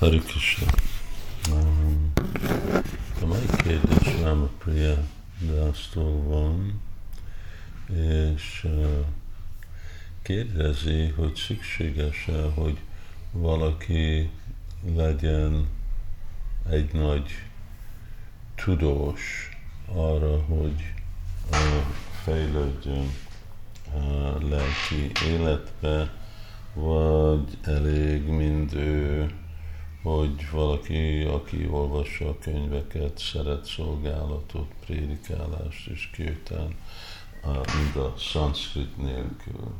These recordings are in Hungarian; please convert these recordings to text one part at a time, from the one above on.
Hari Krishna. Um, a mai kérdés Rama Priya Dásztól van, és uh, kérdezi, hogy szükséges-e, hogy valaki legyen egy nagy tudós arra, hogy uh, fejlődjön uh, lelki életbe, vagy elég mind ő hogy valaki, aki olvassa a könyveket, szeret szolgálatot, prédikálást és kirtán, mind a szanszkrit nélkül.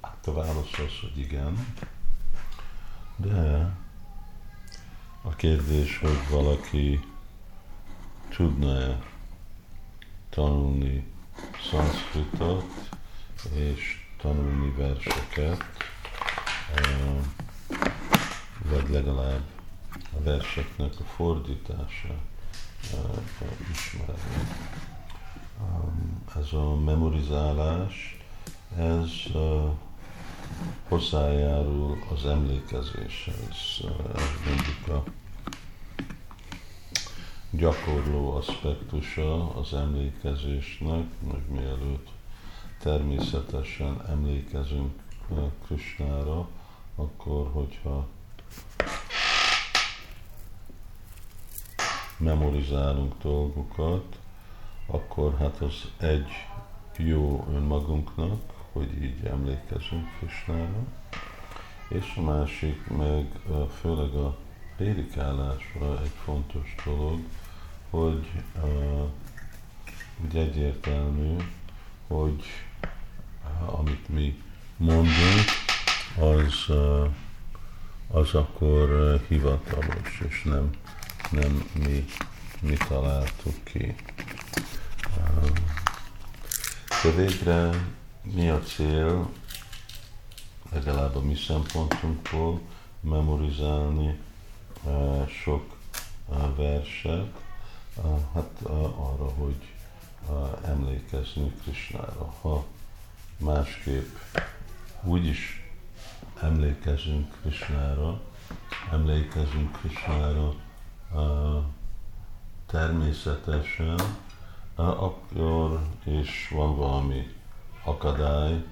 Hát a válasz az, hogy igen, de a kérdés, hogy valaki tudna-e tanulni szanszkritot és tanulni verseket, legalább a verseknek a fordítása ismerni. Ez a memorizálás, ez hozzájárul az emlékezéshez. Ez mondjuk a gyakorló aspektusa az emlékezésnek, meg mielőtt természetesen emlékezünk Krishnára, akkor hogyha memorizálunk dolgokat, akkor hát az egy jó önmagunknak, hogy így emlékezünk Krishnára, és a másik meg főleg a prédikálásra egy fontos dolog, hogy uh, egyértelmű, hogy uh, amit mi mondunk, az, az akkor hivatalos, és nem, nem mi, mi találtuk ki. De végre mi a cél, legalább a mi szempontunkból, memorizálni sok verset, hát arra, hogy emlékezni Krisnára. Ha másképp úgyis emlékezünk Krisnára, emlékezünk Krisnára természetesen, akkor is van valami akadály,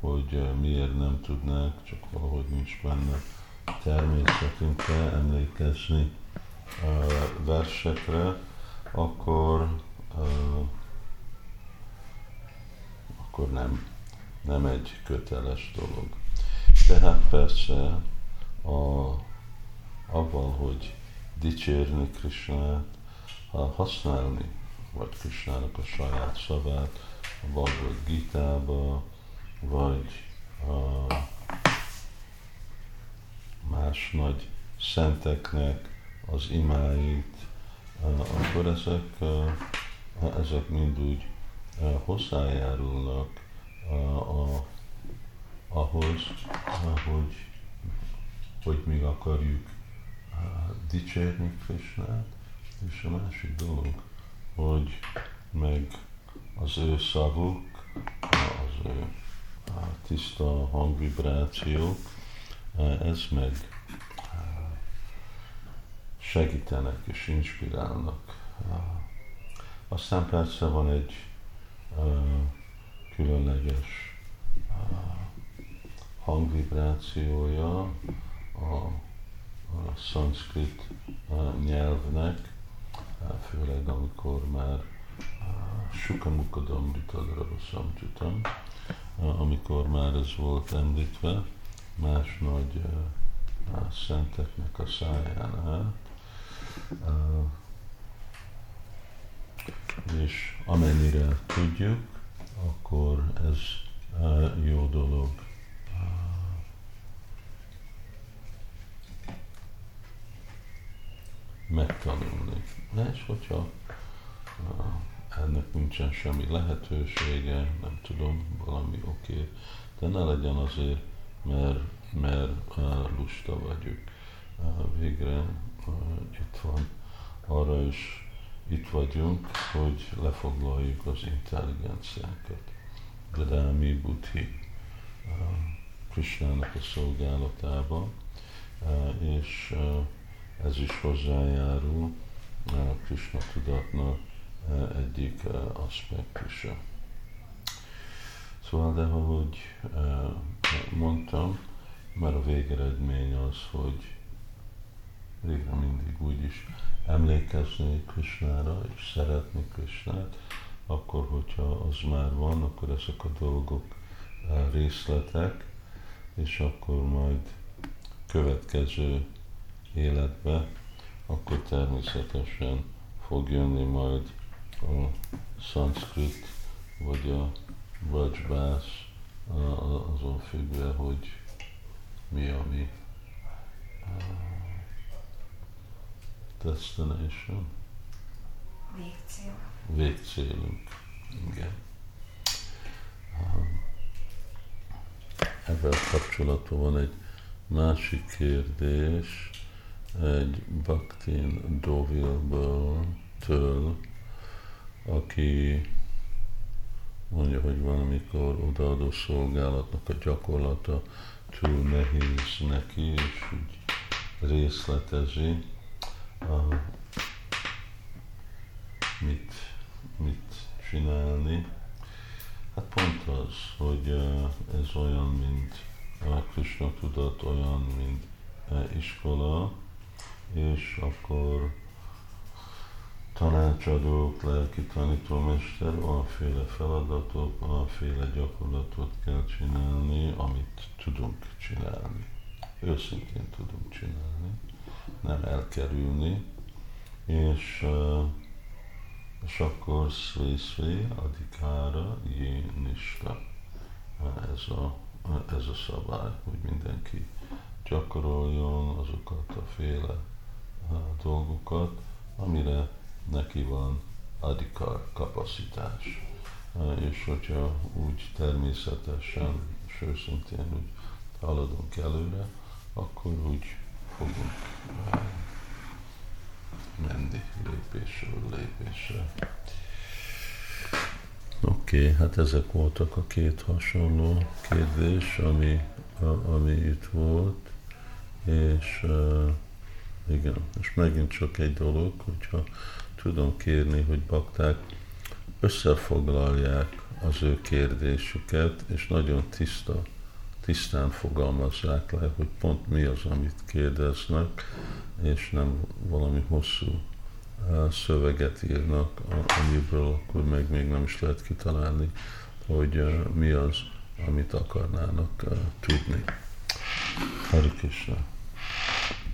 hogy miért nem tudnánk, csak valahogy nincs benne természetünkre emlékezni versekre, akkor akkor nem, nem egy köteles dolog. Tehát persze. A, avval, hogy dicsérni Krisnát, használni, vagy Krisnának a saját szavát, a Bhagavad Gita-ba, vagy a más nagy szenteknek az imáit, akkor ezek, ezek mind úgy hozzájárulnak a ahhoz, hogy, hogy még akarjuk dicsérni Krishnát, és a másik dolog, hogy meg az ő szavuk, az ő tiszta hangvibrációk, ez meg segítenek és inspirálnak. Aztán persze van egy különleges hangvibrációja a, a szanszkrit nyelvnek, főleg amikor már Sukamukadamritadra samcsutam, amikor már ez volt említve, más nagy szenteknek a száján át, és amennyire tudjuk, akkor ez jó dolog. Megtanulni. És hogyha ennek nincsen semmi lehetősége, nem tudom, valami oké, de ne legyen azért, mert, mert lusta vagyunk. Végre itt van, arra is itt vagyunk, hogy lefoglaljuk az intelligenciánkat. Gadámi Buddhi. Krishnának a szolgálatába, és ez is hozzájárul Krishna tudatnak egyik aspektusa. Szóval, de ahogy mondtam, már a végeredmény az, hogy végre mindig úgy is emlékezni Krishnára és szeretni Krishnát, akkor, hogyha az már van, akkor ezek a dolgok részletek, és akkor majd következő életbe, akkor természetesen fog jönni majd a szanszkrit, vagy a vajsbász, azon függve, hogy mi a mi destination. Végcél. Végcélunk. Igen. Ebben kapcsolatban van egy másik kérdés, egy Baktin Dovilből től, aki mondja, hogy valamikor odaadó szolgálatnak a gyakorlata túl nehéz neki, és úgy részletezi, a, mit, mit csinálni. Hát pont az, hogy ez olyan, mint a Krishna tudat, olyan, mint iskola, és akkor tanácsadók, lelki tanítómester, olyanféle feladatok, olyanféle gyakorlatot kell csinálni, amit tudunk csinálni. Őszintén tudunk csinálni, nem elkerülni, és, és akkor szvé szvé adikára jénista. Ez a, ez a szabály, hogy mindenki gyakoroljon azokat a féle dolgokat, amire neki van adikar kapacitás. És hogyha úgy természetesen, és őszintén úgy haladunk előre, akkor úgy fogunk menni lépésről lépésre. Oké, okay, hát ezek voltak a két hasonló kérdés, ami, ami itt volt, és uh, igen, és megint csak egy dolog, hogyha tudom kérni, hogy bakták összefoglalják az ő kérdésüket, és nagyon tiszta, tisztán fogalmazzák le, hogy pont mi az, amit kérdeznek, és nem valami hosszú szöveget írnak, amiből akkor meg még nem is lehet kitalálni, hogy mi az, amit akarnának tudni. Hari Krishna.